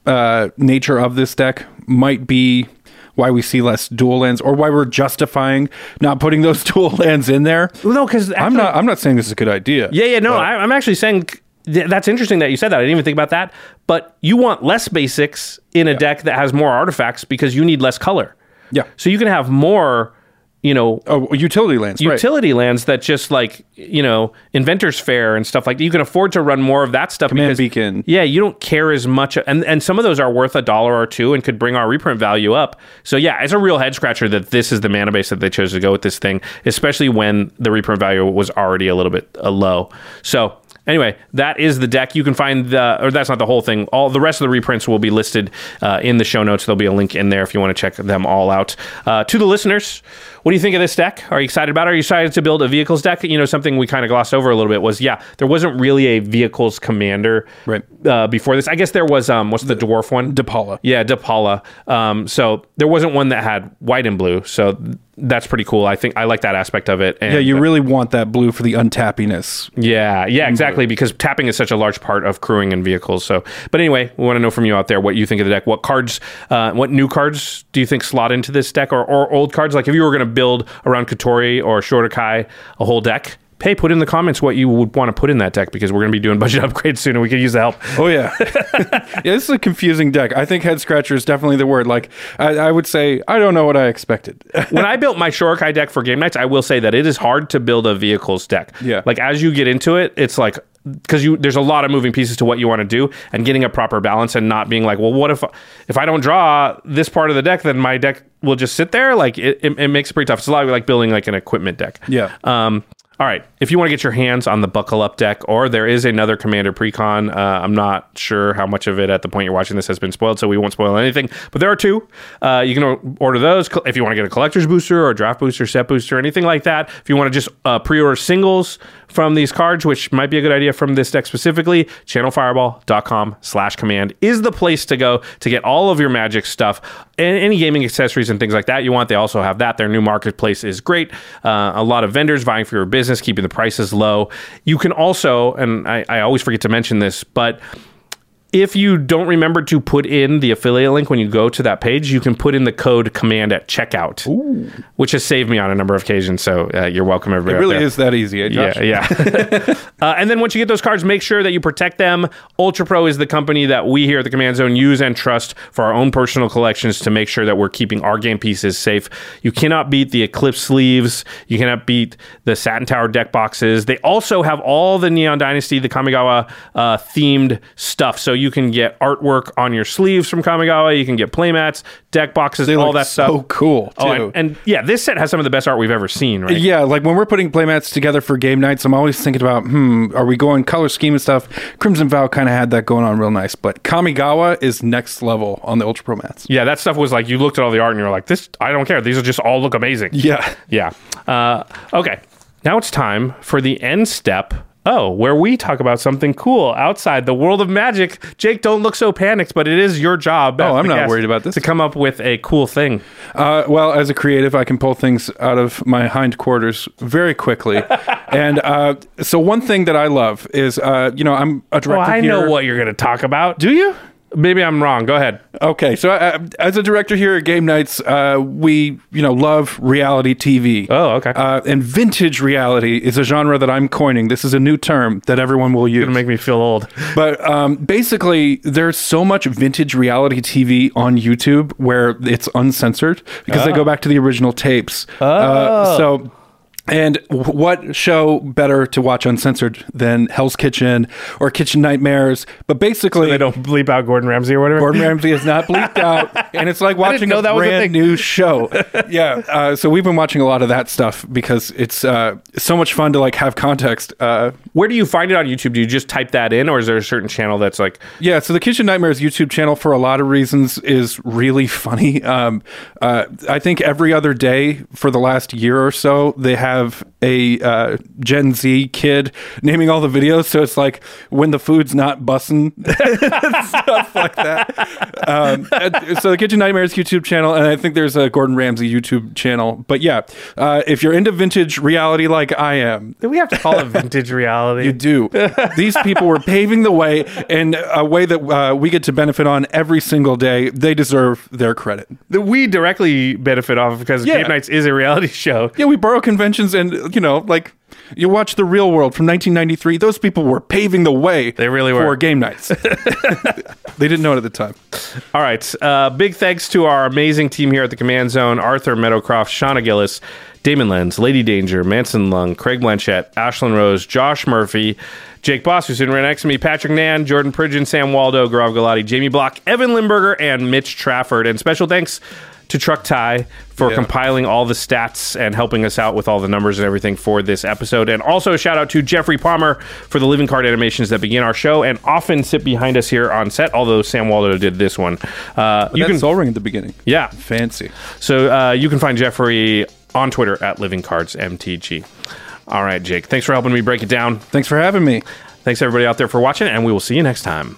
uh, nature of this deck might be why we see less dual lands, or why we're justifying not putting those [laughs] dual lands in there. No, because I'm not. I'm not saying this is a good idea. Yeah, yeah, no, I, I'm actually saying th- that's interesting that you said that. I didn't even think about that. But you want less basics in a deck that has more artifacts because you need less color. Yeah. So you can have more, you know, Oh, utility lands. right. utility lands that just like you know inventors fair and stuff like that you can afford to run more of that stuff Command because Beacon. yeah you don't care as much and and some of those are worth a dollar or two and could bring our reprint value up so yeah it's a real head scratcher that this is the mana base that they chose to go with this thing especially when the reprint value was already a little bit uh, low so Anyway, that is the deck. You can find the, or that's not the whole thing. All the rest of the reprints will be listed uh, in the show notes. There'll be a link in there if you want to check them all out. Uh, to the listeners, what do you think of this deck? Are you excited about it? Are you excited to build a vehicles deck? You know, something we kind of glossed over a little bit was, yeah, there wasn't really a vehicles commander Right. uh, before this. I guess there was, um, what's the dwarf one? Depala. Yeah, Depala. Um, so there wasn't one that had white and blue. So that's pretty cool. I think I like that aspect of it. And Yeah, you really want that blue for the untappiness. yeah, yeah, exactly. Because tapping is such a large part of crewing in vehicles. So, but anyway, we want to know from you out there what you think of the deck. What cards, uh, what new cards do you think slot into this deck, or, or old cards? Like if you were going to build around Kotori or Shorikai a whole deck. Hey, put in the comments what you would want to put in that deck because we're going to be doing budget [laughs] upgrades soon and we could use the help. Oh yeah, [laughs] yeah. This is a confusing deck. I think head scratcher is definitely the word. Like I, I would say, I don't know what I expected. [laughs] when I built my Shorikai deck for game nights, I will say that it is hard to build a vehicles deck. Yeah. Like as you get into it, it's like because you there's a lot of moving pieces to what you want to do and getting a proper balance and not being like, well, what if if I don't draw this part of the deck, then my deck will just sit there. Like it, it, it makes it pretty tough. It's a lot like building like an equipment deck. Yeah. Um, all right. If you want to get your hands on the Buckle Up deck, or there is another Commander Precon, uh, I'm not sure how much of it at the point you're watching this has been spoiled, so we won't spoil anything. But there are two. Uh, you can order those if you want to get a collector's booster or a draft booster, set booster, anything like that. If you want to just uh, pre-order singles from these cards, which might be a good idea from this deck specifically, channelfireball.com slash command is the place to go to get all of your magic stuff and any gaming accessories and things like that you want. They also have that. Their new marketplace is great. Uh, a lot of vendors vying for your business, keeping the prices low. You can also, and I, I always forget to mention this, but if you don't remember to put in the affiliate link when you go to that page, you can put in the code command at checkout, which has saved me on a number of occasions. So uh, you're welcome, everybody. It really is that easy. eh? Yeah, yeah. [laughs] [laughs] uh, and then once you get those cards, make sure that you protect them. Ultra Pro is the company that we here at the Command Zone use and trust for our own personal collections to make sure that we're keeping our game pieces safe. You cannot beat the Eclipse sleeves. You cannot beat the Satin Tower deck boxes. They also have all the Neon Dynasty, the Kamigawa uh, themed stuff. So you can get artwork on your sleeves from Kamigawa. You can get playmats, deck boxes, They all that stuff. so [laughs] cool, too. Oh, and, and yeah, this set has some of the best art we've ever seen, right? Yeah, like when we're putting playmats together for game nights, I'm always thinking about, hmm, are we going color scheme and stuff? Crimson Vow kind of had that going on real nice, but Kamigawa is next level on the Ultra Pro mats. Yeah, that stuff was like you looked at all the art and you were like, "This, I don't care. These are just all look amazing." Yeah. yeah. Uh, okay, now it's time for the end step. Oh, where we talk about something cool outside the world of magic. Jake, don't look so panicked, but it is your job. Oh, I'm not worried about this. To come up with a cool thing. Uh, well, as a creative, I can pull things out of my hindquarters very quickly. [laughs] and uh, so, one thing that I love is, uh, you know, I'm a director Well, I here. know what you're going to talk about. Do you? Maybe I'm wrong. Go ahead. Okay, so uh, as a director here at Game Nights, uh, we you know love reality TV. Oh, okay. Uh, and vintage reality is a genre that I'm coining. This is a new term that everyone will use. Gonna make me feel old. But um, basically, there's so much vintage reality TV on YouTube where it's uncensored because they go back to the original tapes. Uh, so. And what show better to watch uncensored than Hell's Kitchen or Kitchen Nightmares? But basically, They don't bleep out Gordon Ramsay or whatever. Gordon Ramsay is not bleeped [laughs] out, and it's like watching a that was a brand new show. [laughs] yeah, uh, so we've been watching a lot of that stuff because it's uh, so much fun to like have context. Uh, Where do you find it on YouTube? Do you just type that in, or is there a certain channel that's like, yeah, so the Kitchen Nightmares YouTube channel, for a lot of reasons, is really [laughs] funny. Um, uh, I think every other day for the last year or so, they have a uh, Gen Z kid naming all the videos. So it's like when the food's not bussing, [laughs] stuff like that. Um, so the Kitchen Nightmares YouTube channel, and I think there's a Gordon Ramsay YouTube channel. But yeah, uh, if you're into vintage reality like I am, do we have to call it vintage reality? [laughs] you do. These people were paving the way in a way that uh, we get to benefit on every single day. They deserve their credit. that we directly benefit off of because Yeah. Game Nights is a reality [laughs] show. Yeah, we borrow conventions, and you know, like you watch The Real World from 1993. Those people were paving the way. They really were for game nights. [laughs] they didn't know it at the time. All right. Uh, big thanks to our amazing team here at the Command Zone Arthur Meadowcroft, Shauna Gillis, Damon Lenz, Lady Danger, Manson Lung, Craig Blanchett, Ashlyn Rose, Josh Murphy, Jake Boss, who's sitting right next to me, Patrick Nan, Jordan Pridgeon, Sam Waldo, Gaurav Galati, Jamie Block, Evan Limburger, and Mitch Trafford. And special thanks to Truck Tie for Yeah. compiling all the stats and helping us out with all the numbers and everything for this episode. And also a shout out to Jeffrey Palmer for the living card animations that begin our show and often sit behind us here on set, although Sam Waldo did this one. Uh, you can soul ring at the beginning. yeah. Fancy. So uh, you can find Jeffrey on Twitter at Living Cards MTG. All right, Jake. Thanks for helping me break it down. Thanks for having me. Thanks everybody out there for watching, and we will see you next time.